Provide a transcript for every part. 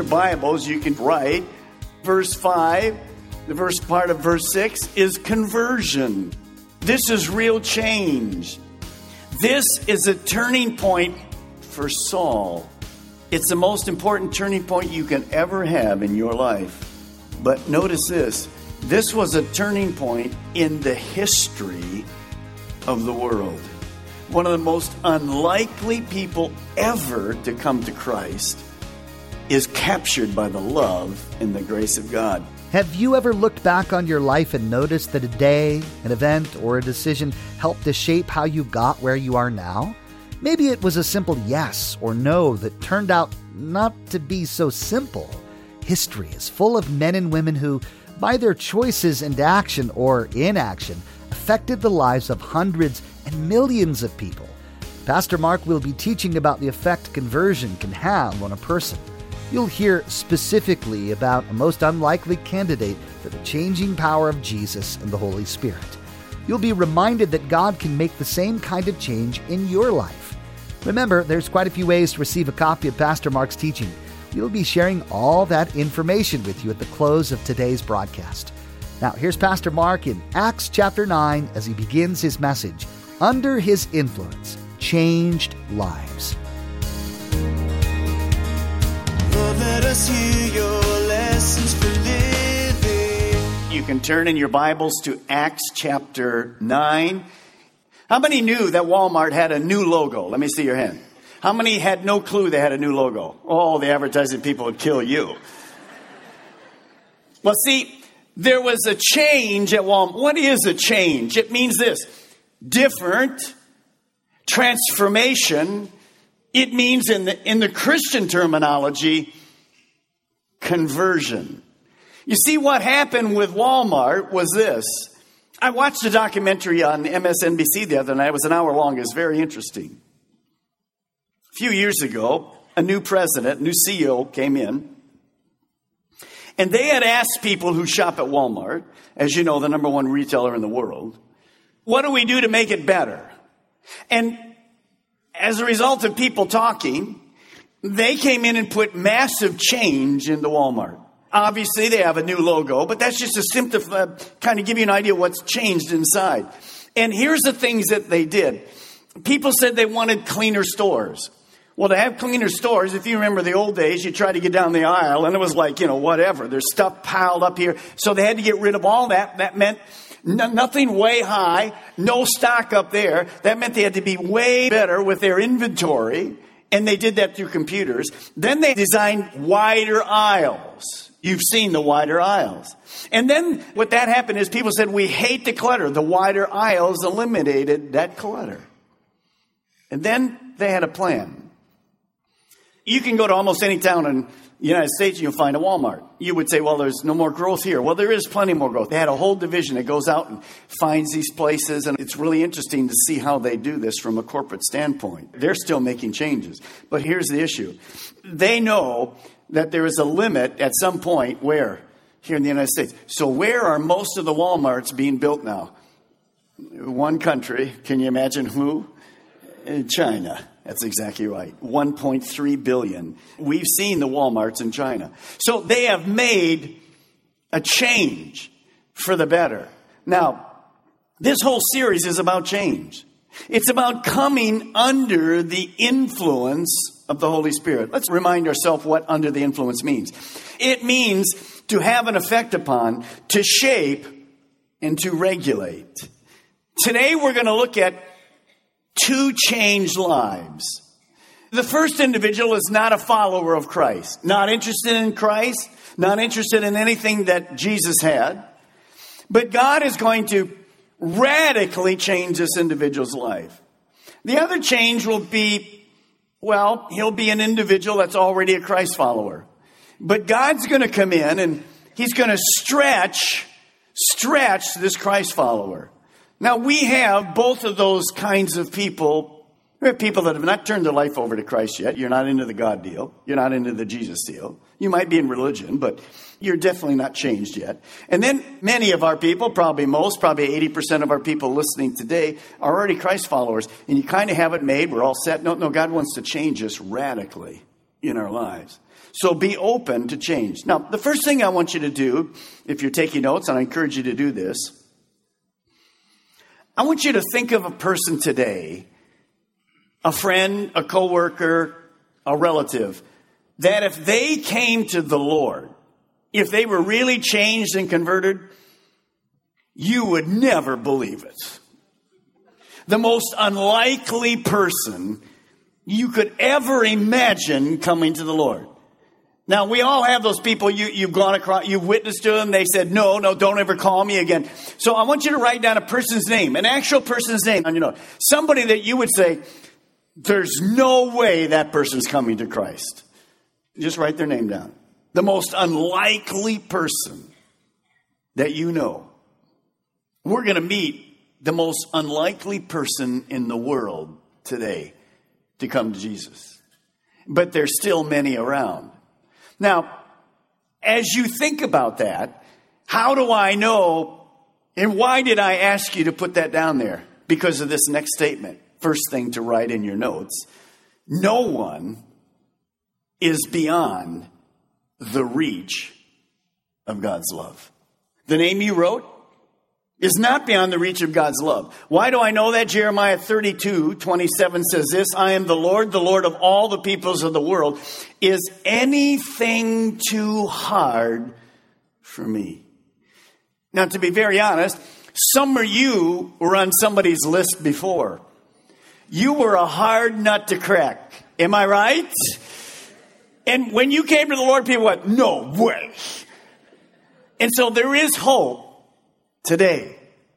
your Bibles, you can write verse 5, the first part of verse 6 is conversion. This is real change. This is a turning point for Saul. It's the most important turning point you can ever have in your life. But notice this this was a turning point in the history of the world. One of the most unlikely people ever to come to Christ is captured by the love and the grace of God. Have you ever looked back on your life and noticed that a day, an event, or a decision helped to shape how you got where you are now? Maybe it was a simple yes or no that turned out not to be so simple. History is full of men and women who, by their choices and action or inaction, affected the lives of hundreds and millions of people. Pastor Mark will be teaching about the effect conversion can have on a person. You'll hear specifically about a most unlikely candidate for the changing power of Jesus and the Holy Spirit. You'll be reminded that God can make the same kind of change in your life. Remember, there's quite a few ways to receive a copy of Pastor Mark's teaching. We'll be sharing all that information with you at the close of today's broadcast. Now, here's Pastor Mark in Acts chapter 9 as he begins his message Under His Influence Changed Lives. You can turn in your Bibles to Acts chapter 9. How many knew that Walmart had a new logo? Let me see your hand. How many had no clue they had a new logo? Oh, the advertising people would kill you. Well, see, there was a change at Walmart. What is a change? It means this different, transformation. It means, in the, in the Christian terminology, conversion. You see, what happened with Walmart was this. I watched a documentary on MSNBC the other night. It was an hour long. It was very interesting. A few years ago, a new president, new CEO came in, and they had asked people who shop at Walmart, as you know, the number one retailer in the world, what do we do to make it better? And as a result of people talking, they came in and put massive change into Walmart. Obviously, they have a new logo, but that's just a symptom, uh, kind of give you an idea what's changed inside. And here's the things that they did. People said they wanted cleaner stores. Well, to have cleaner stores, if you remember the old days, you tried to get down the aisle and it was like, you know, whatever. There's stuff piled up here. So they had to get rid of all that. That meant n- nothing way high, no stock up there. That meant they had to be way better with their inventory. And they did that through computers. Then they designed wider aisles. You've seen the wider aisles. And then what that happened is people said, we hate the clutter. The wider aisles eliminated that clutter. And then they had a plan. You can go to almost any town the United States you'll find a Walmart. You would say, well, there's no more growth here. Well, there is plenty more growth. They had a whole division that goes out and finds these places, and it's really interesting to see how they do this from a corporate standpoint. They're still making changes. But here's the issue they know that there is a limit at some point where? Here in the United States. So, where are most of the Walmarts being built now? One country. Can you imagine who? China. That's exactly right. 1.3 billion. We've seen the Walmarts in China. So they have made a change for the better. Now, this whole series is about change. It's about coming under the influence of the Holy Spirit. Let's remind ourselves what under the influence means. It means to have an effect upon, to shape, and to regulate. Today we're going to look at two change lives. The first individual is not a follower of Christ, not interested in Christ, not interested in anything that Jesus had. But God is going to radically change this individual's life. The other change will be, well, he'll be an individual that's already a Christ follower. But God's going to come in and he's going to stretch, stretch this Christ follower. Now we have both of those kinds of people. We have people that have not turned their life over to Christ yet. You're not into the God deal. You're not into the Jesus deal. You might be in religion, but you're definitely not changed yet. And then many of our people, probably most, probably 80% of our people listening today are already Christ followers. And you kind of have it made. We're all set. No, no, God wants to change us radically in our lives. So be open to change. Now, the first thing I want you to do, if you're taking notes, and I encourage you to do this, I want you to think of a person today, a friend, a coworker, a relative, that if they came to the Lord, if they were really changed and converted, you would never believe it. The most unlikely person you could ever imagine coming to the Lord. Now, we all have those people you, you've gone across, you've witnessed to them. They said, no, no, don't ever call me again. So I want you to write down a person's name, an actual person's name on your note. Somebody that you would say, there's no way that person's coming to Christ. Just write their name down the most unlikely person that you know. We're going to meet the most unlikely person in the world today to come to Jesus. But there's still many around. Now, as you think about that, how do I know and why did I ask you to put that down there? Because of this next statement. First thing to write in your notes. No one is beyond the reach of God's love. The name you wrote is not beyond the reach of God's love. Why do I know that? Jeremiah 32, 27 says this, I am the Lord, the Lord of all the peoples of the world. Is anything too hard for me? Now, to be very honest, some of you were on somebody's list before. You were a hard nut to crack. Am I right? And when you came to the Lord, people went, No way. And so there is hope today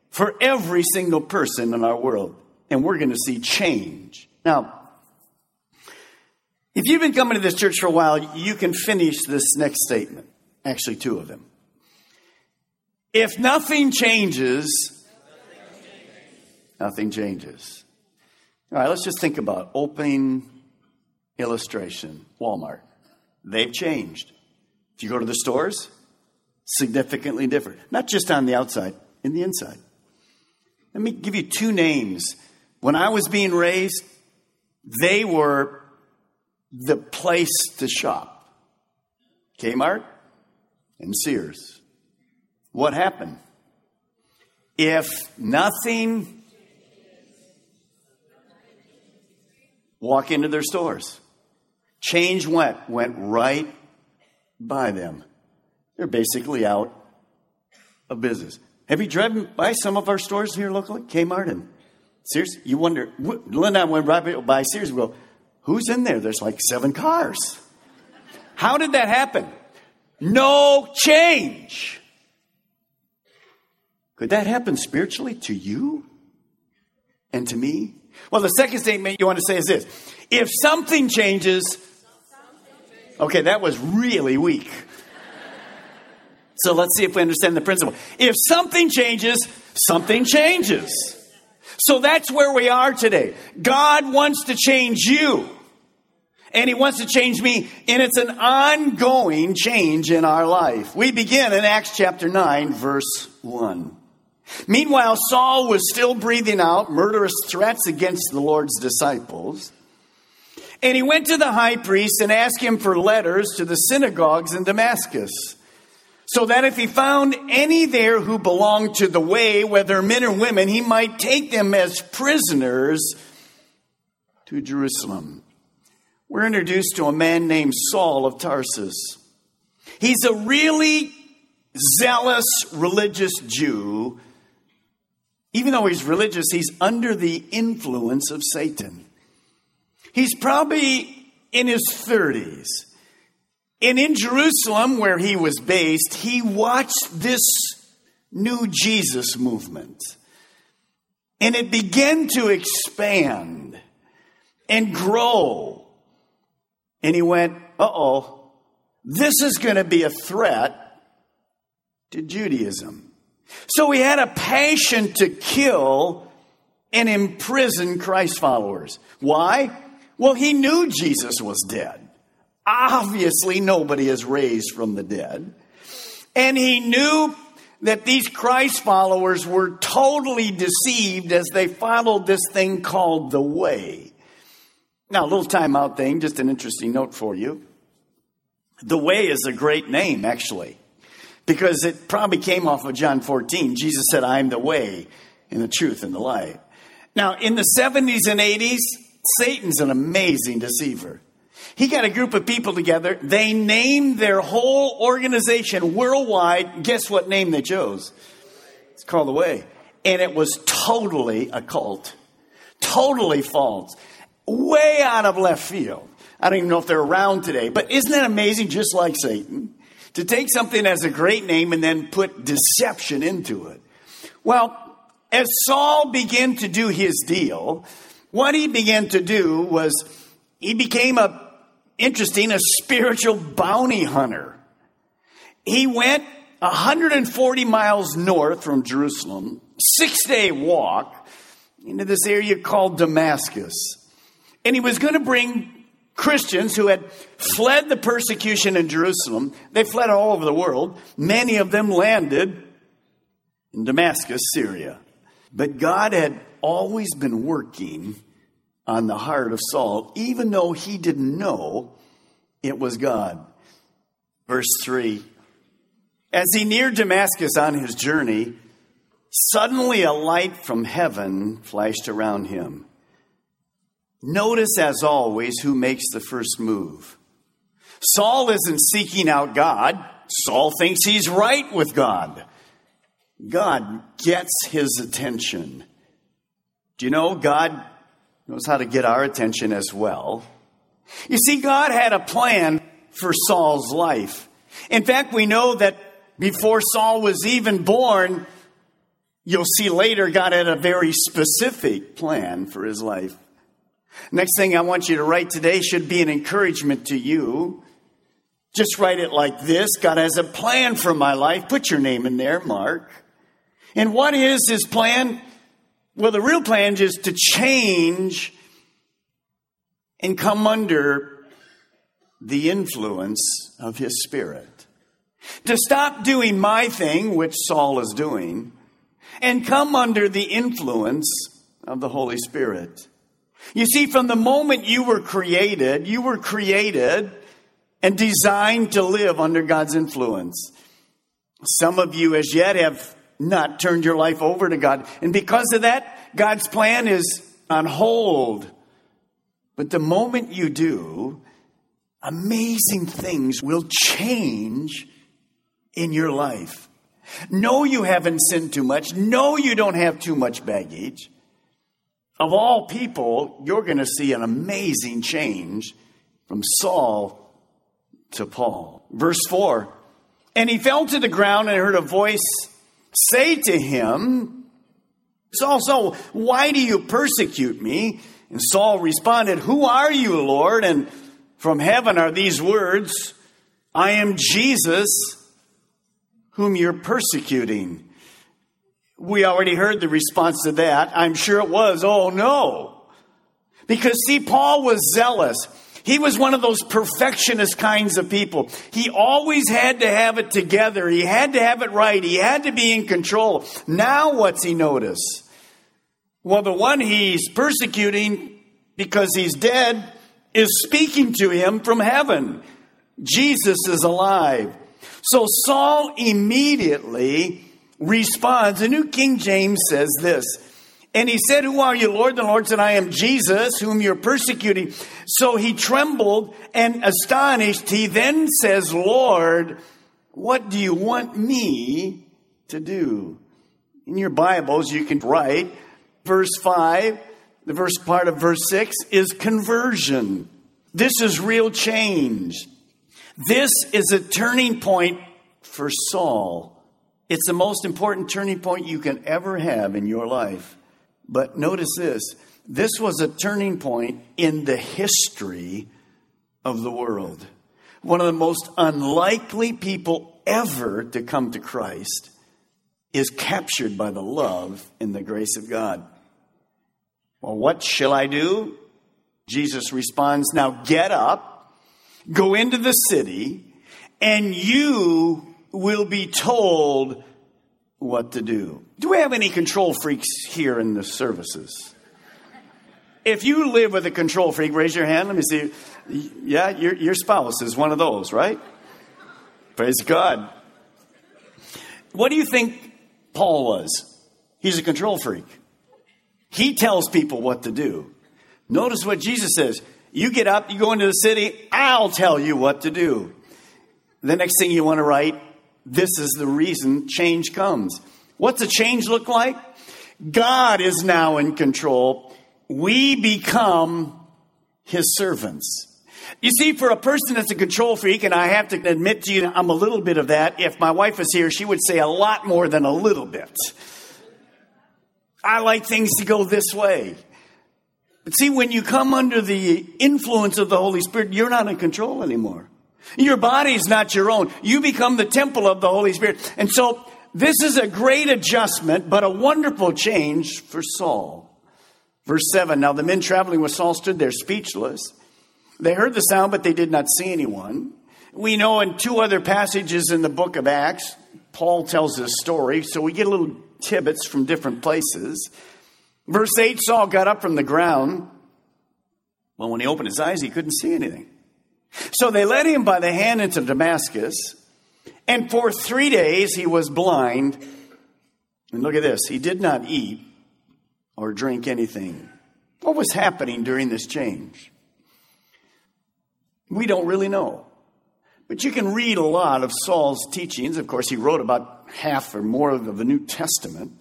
for every single person in our world. And we're going to see change. Now, if you've been coming to this church for a while, you can finish this next statement. Actually, two of them. If nothing changes, nothing changes. All right, let's just think about opening illustration Walmart. They've changed. If you go to the stores, significantly different. Not just on the outside, in the inside. Let me give you two names. When I was being raised, they were the place to shop Kmart and Sears. What happened? If nothing, walk into their stores. Change went, went right by them. They're basically out of business. Have you driven by some of our stores here locally? Kmart and Sears? You wonder, Linda I went right by Sears and go, who's in there? There's like seven cars. How did that happen? No change. Could that happen spiritually to you and to me? Well, the second statement you want to say is this if something changes, Okay, that was really weak. So let's see if we understand the principle. If something changes, something changes. So that's where we are today. God wants to change you. And he wants to change me. And it's an ongoing change in our life. We begin in Acts chapter 9, verse 1. Meanwhile, Saul was still breathing out murderous threats against the Lord's disciples. And he went to the high priest and asked him for letters to the synagogues in Damascus, so that if he found any there who belonged to the way, whether men or women, he might take them as prisoners to Jerusalem. We're introduced to a man named Saul of Tarsus. He's a really zealous religious Jew. Even though he's religious, he's under the influence of Satan. He's probably in his 30s. And in Jerusalem, where he was based, he watched this new Jesus movement. And it began to expand and grow. And he went, uh oh, this is going to be a threat to Judaism. So he had a passion to kill and imprison Christ followers. Why? Well, he knew Jesus was dead. Obviously, nobody is raised from the dead. And he knew that these Christ followers were totally deceived as they followed this thing called the way. Now, a little timeout thing, just an interesting note for you. The way is a great name, actually, because it probably came off of John 14. Jesus said, I am the way and the truth and the light. Now, in the 70s and 80s, Satan's an amazing deceiver. He got a group of people together. They named their whole organization worldwide. Guess what name they chose? It's called The Way. And it was totally a cult. Totally false. Way out of left field. I don't even know if they're around today. But isn't that amazing? Just like Satan. To take something as a great name and then put deception into it. Well, as Saul began to do his deal, what he began to do was he became a interesting, a spiritual bounty hunter. He went 140 miles north from Jerusalem, six day walk into this area called Damascus. And he was going to bring Christians who had fled the persecution in Jerusalem. They fled all over the world. Many of them landed in Damascus, Syria. But God had always been working on the heart of Saul, even though he didn't know it was God. Verse 3 As he neared Damascus on his journey, suddenly a light from heaven flashed around him. Notice, as always, who makes the first move. Saul isn't seeking out God. Saul thinks he's right with God. God gets his attention. Do you know God knows how to get our attention as well? You see, God had a plan for Saul's life. In fact, we know that before Saul was even born, you'll see later, God had a very specific plan for his life. Next thing I want you to write today should be an encouragement to you. Just write it like this God has a plan for my life. Put your name in there, Mark. And what is his plan? Well, the real plan is to change and come under the influence of his spirit. To stop doing my thing, which Saul is doing, and come under the influence of the Holy Spirit. You see, from the moment you were created, you were created and designed to live under God's influence. Some of you as yet have not turned your life over to God. And because of that, God's plan is on hold. But the moment you do, amazing things will change in your life. No, you haven't sinned too much. No, you don't have too much baggage. Of all people, you're going to see an amazing change from Saul to Paul. Verse 4 And he fell to the ground and heard a voice say to him, Saul, Saul, why do you persecute me? And Saul responded, Who are you, Lord? And from heaven are these words I am Jesus, whom you're persecuting. We already heard the response to that. I'm sure it was, Oh no. Because see, Paul was zealous. He was one of those perfectionist kinds of people. He always had to have it together. He had to have it right. He had to be in control. Now, what's he notice? Well, the one he's persecuting because he's dead is speaking to him from heaven. Jesus is alive. So Saul immediately responds. The New King James says this and he said, Who are you, Lord? The Lord said, I am Jesus, whom you're persecuting. So he trembled and astonished. He then says, Lord, what do you want me to do? In your Bibles, you can write verse 5 the first part of verse 6 is conversion. This is real change. This is a turning point for Saul. It's the most important turning point you can ever have in your life. But notice this this was a turning point in the history of the world. One of the most unlikely people ever to come to Christ is captured by the love and the grace of God. Well, what shall I do? Jesus responds, Now get up, go into the city, and you will be told what to do. Do we have any control freaks here in the services? If you live with a control freak, raise your hand. Let me see. Yeah, your, your spouse is one of those, right? Praise God. What do you think Paul was? He's a control freak. He tells people what to do. Notice what Jesus says. You get up, you go into the city, I'll tell you what to do. The next thing you want to write, this is the reason change comes. What's a change look like? God is now in control. We become his servants. You see, for a person that's a control freak, and I have to admit to you, I'm a little bit of that. If my wife was here, she would say a lot more than a little bit. I like things to go this way. But see, when you come under the influence of the Holy Spirit, you're not in control anymore. Your body's not your own. You become the temple of the Holy Spirit. And so this is a great adjustment, but a wonderful change for Saul. Verse 7 Now the men traveling with Saul stood there speechless. They heard the sound, but they did not see anyone. We know in two other passages in the book of Acts, Paul tells this story, so we get little tidbits from different places. Verse 8 Saul got up from the ground. Well, when he opened his eyes, he couldn't see anything. So they led him by the hand into Damascus, and for three days he was blind. And look at this he did not eat or drink anything. What was happening during this change? We don't really know. But you can read a lot of Saul's teachings. Of course, he wrote about half or more of the New Testament.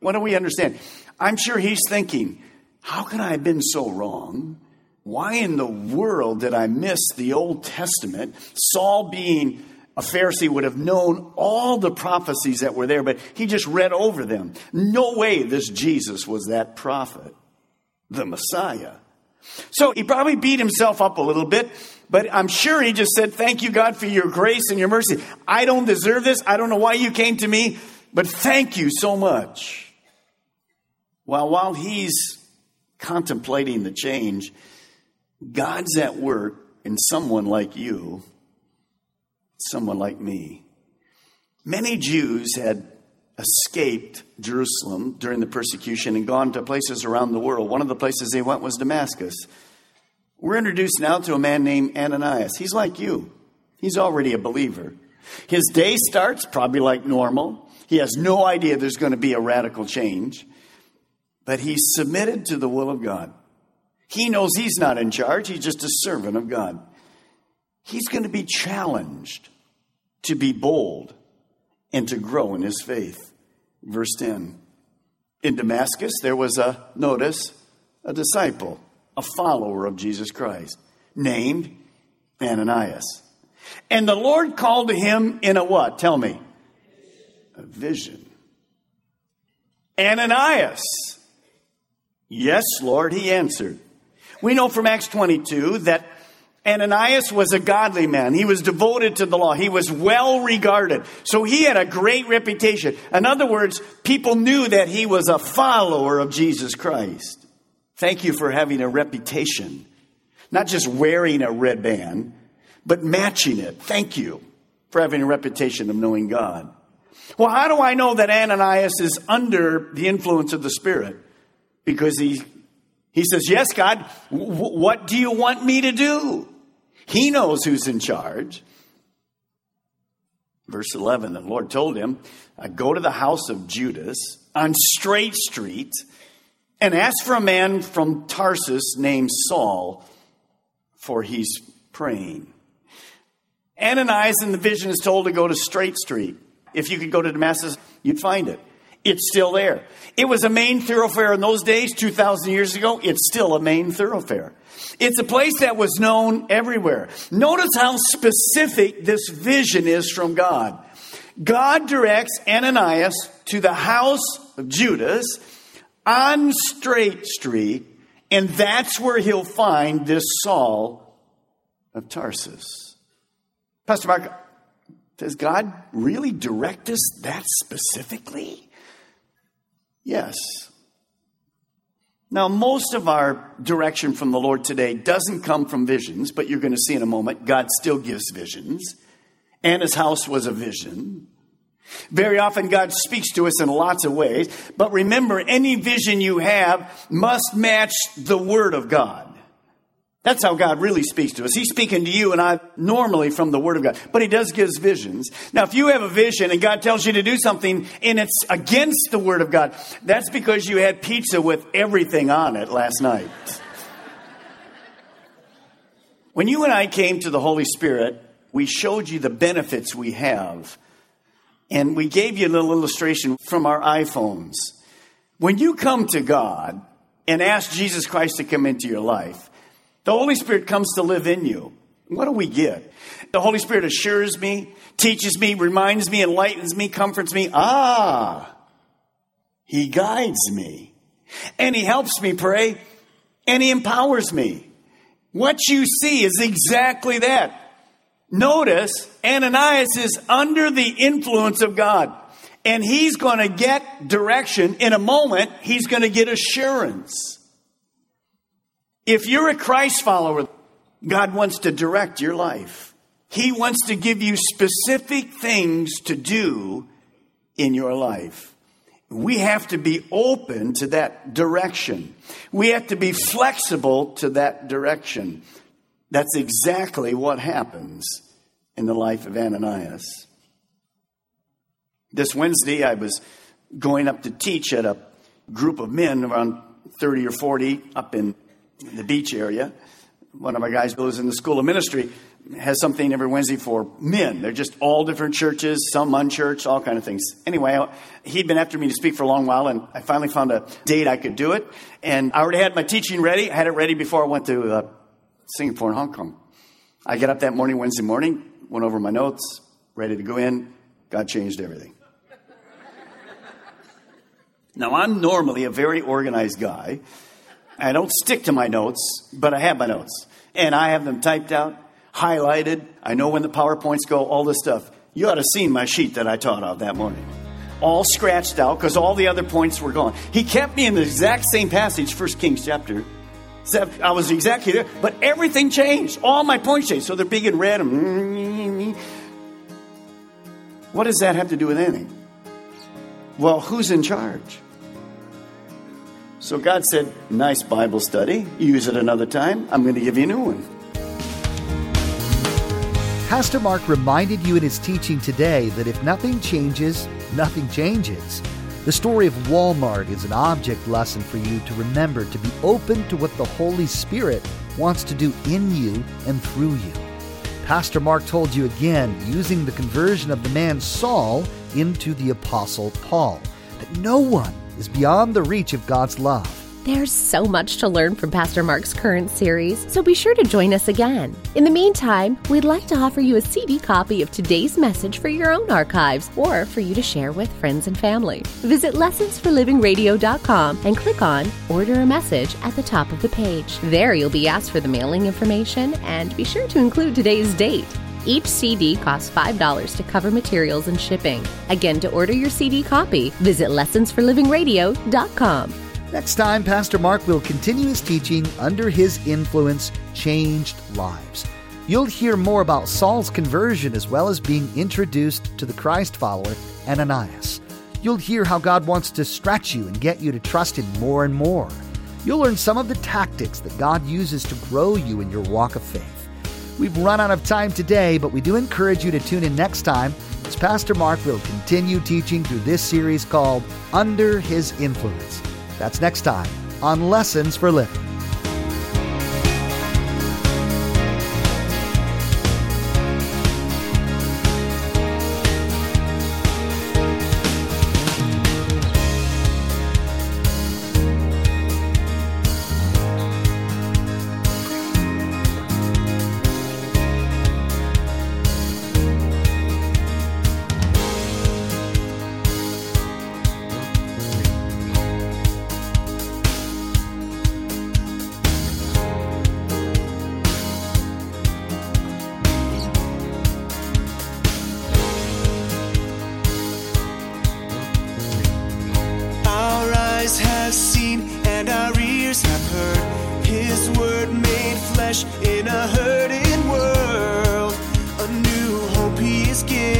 What do we understand? I'm sure he's thinking, how could I have been so wrong? Why in the world did I miss the Old Testament? Saul, being a Pharisee, would have known all the prophecies that were there, but he just read over them. No way this Jesus was that prophet, the Messiah. So he probably beat himself up a little bit, but I'm sure he just said, Thank you, God, for your grace and your mercy. I don't deserve this. I don't know why you came to me, but thank you so much. Well, while he's contemplating the change, God's at work in someone like you, someone like me. Many Jews had escaped Jerusalem during the persecution and gone to places around the world. One of the places they went was Damascus. We're introduced now to a man named Ananias. He's like you, he's already a believer. His day starts probably like normal. He has no idea there's going to be a radical change, but he's submitted to the will of God. He knows he's not in charge, he's just a servant of God. He's going to be challenged to be bold and to grow in his faith. Verse 10 In Damascus, there was a, notice, a disciple, a follower of Jesus Christ, named Ananias. And the Lord called to him in a what? Tell me. A vision. Ananias. Yes, Lord, he answered. We know from Acts 22 that Ananias was a godly man. He was devoted to the law. He was well regarded. So he had a great reputation. In other words, people knew that he was a follower of Jesus Christ. Thank you for having a reputation. Not just wearing a red band, but matching it. Thank you for having a reputation of knowing God. Well, how do I know that Ananias is under the influence of the Spirit? Because he, he says, Yes, God, w- what do you want me to do? He knows who's in charge. Verse 11, the Lord told him, Go to the house of Judas on Straight Street and ask for a man from Tarsus named Saul, for he's praying. Ananias in the vision is told to go to Straight Street. If you could go to Damascus, you'd find it. It's still there. It was a main thoroughfare in those days, 2,000 years ago. It's still a main thoroughfare. It's a place that was known everywhere. Notice how specific this vision is from God. God directs Ananias to the house of Judas on Straight Street, and that's where he'll find this Saul of Tarsus. Pastor Mark, does God really direct us that specifically? Yes. Now, most of our direction from the Lord today doesn't come from visions, but you're going to see in a moment, God still gives visions. Anna's house was a vision. Very often, God speaks to us in lots of ways, but remember, any vision you have must match the Word of God. That's how God really speaks to us. He's speaking to you and I normally from the Word of God, but He does give us visions. Now, if you have a vision and God tells you to do something and it's against the Word of God, that's because you had pizza with everything on it last night. when you and I came to the Holy Spirit, we showed you the benefits we have. And we gave you a little illustration from our iPhones. When you come to God and ask Jesus Christ to come into your life, the Holy Spirit comes to live in you. What do we get? The Holy Spirit assures me, teaches me, reminds me, enlightens me, comforts me. Ah, He guides me. And He helps me pray, and He empowers me. What you see is exactly that. Notice Ananias is under the influence of God, and he's going to get direction. In a moment, he's going to get assurance. If you're a Christ follower, God wants to direct your life. He wants to give you specific things to do in your life. We have to be open to that direction. We have to be flexible to that direction. That's exactly what happens in the life of Ananias. This Wednesday, I was going up to teach at a group of men, around 30 or 40, up in the beach area. One of my guys who lives in the school of ministry has something every Wednesday for men. They're just all different churches, some unchurched, all kind of things. Anyway, he'd been after me to speak for a long while, and I finally found a date I could do it. And I already had my teaching ready. I had it ready before I went to uh, Singapore and Hong Kong. I get up that morning, Wednesday morning, went over my notes, ready to go in. God changed everything. now, I'm normally a very organized guy. I don't stick to my notes, but I have my notes. And I have them typed out, highlighted. I know when the PowerPoints go, all this stuff. You ought to have seen my sheet that I taught out that morning. All scratched out because all the other points were gone. He kept me in the exact same passage, First Kings chapter. I was exactly there, but everything changed. All my points changed. So they're big and red. What does that have to do with anything? Well, who's in charge? So God said, Nice Bible study. Use it another time. I'm going to give you a new one. Pastor Mark reminded you in his teaching today that if nothing changes, nothing changes. The story of Walmart is an object lesson for you to remember to be open to what the Holy Spirit wants to do in you and through you. Pastor Mark told you again, using the conversion of the man Saul into the Apostle Paul, that no one is beyond the reach of God's love. There's so much to learn from Pastor Mark's current series, so be sure to join us again. In the meantime, we'd like to offer you a CD copy of today's message for your own archives or for you to share with friends and family. Visit lessonsforlivingradio.com and click on Order a Message at the top of the page. There you'll be asked for the mailing information and be sure to include today's date. Each CD costs $5 to cover materials and shipping. Again, to order your CD copy, visit lessonsforlivingradio.com. Next time, Pastor Mark will continue his teaching Under His Influence Changed Lives. You'll hear more about Saul's conversion as well as being introduced to the Christ follower, Ananias. You'll hear how God wants to stretch you and get you to trust Him more and more. You'll learn some of the tactics that God uses to grow you in your walk of faith. We've run out of time today, but we do encourage you to tune in next time as Pastor Mark will continue teaching through this series called Under His Influence. That's next time on Lessons for Living. Flesh in a hurting world. A new hope he is giving.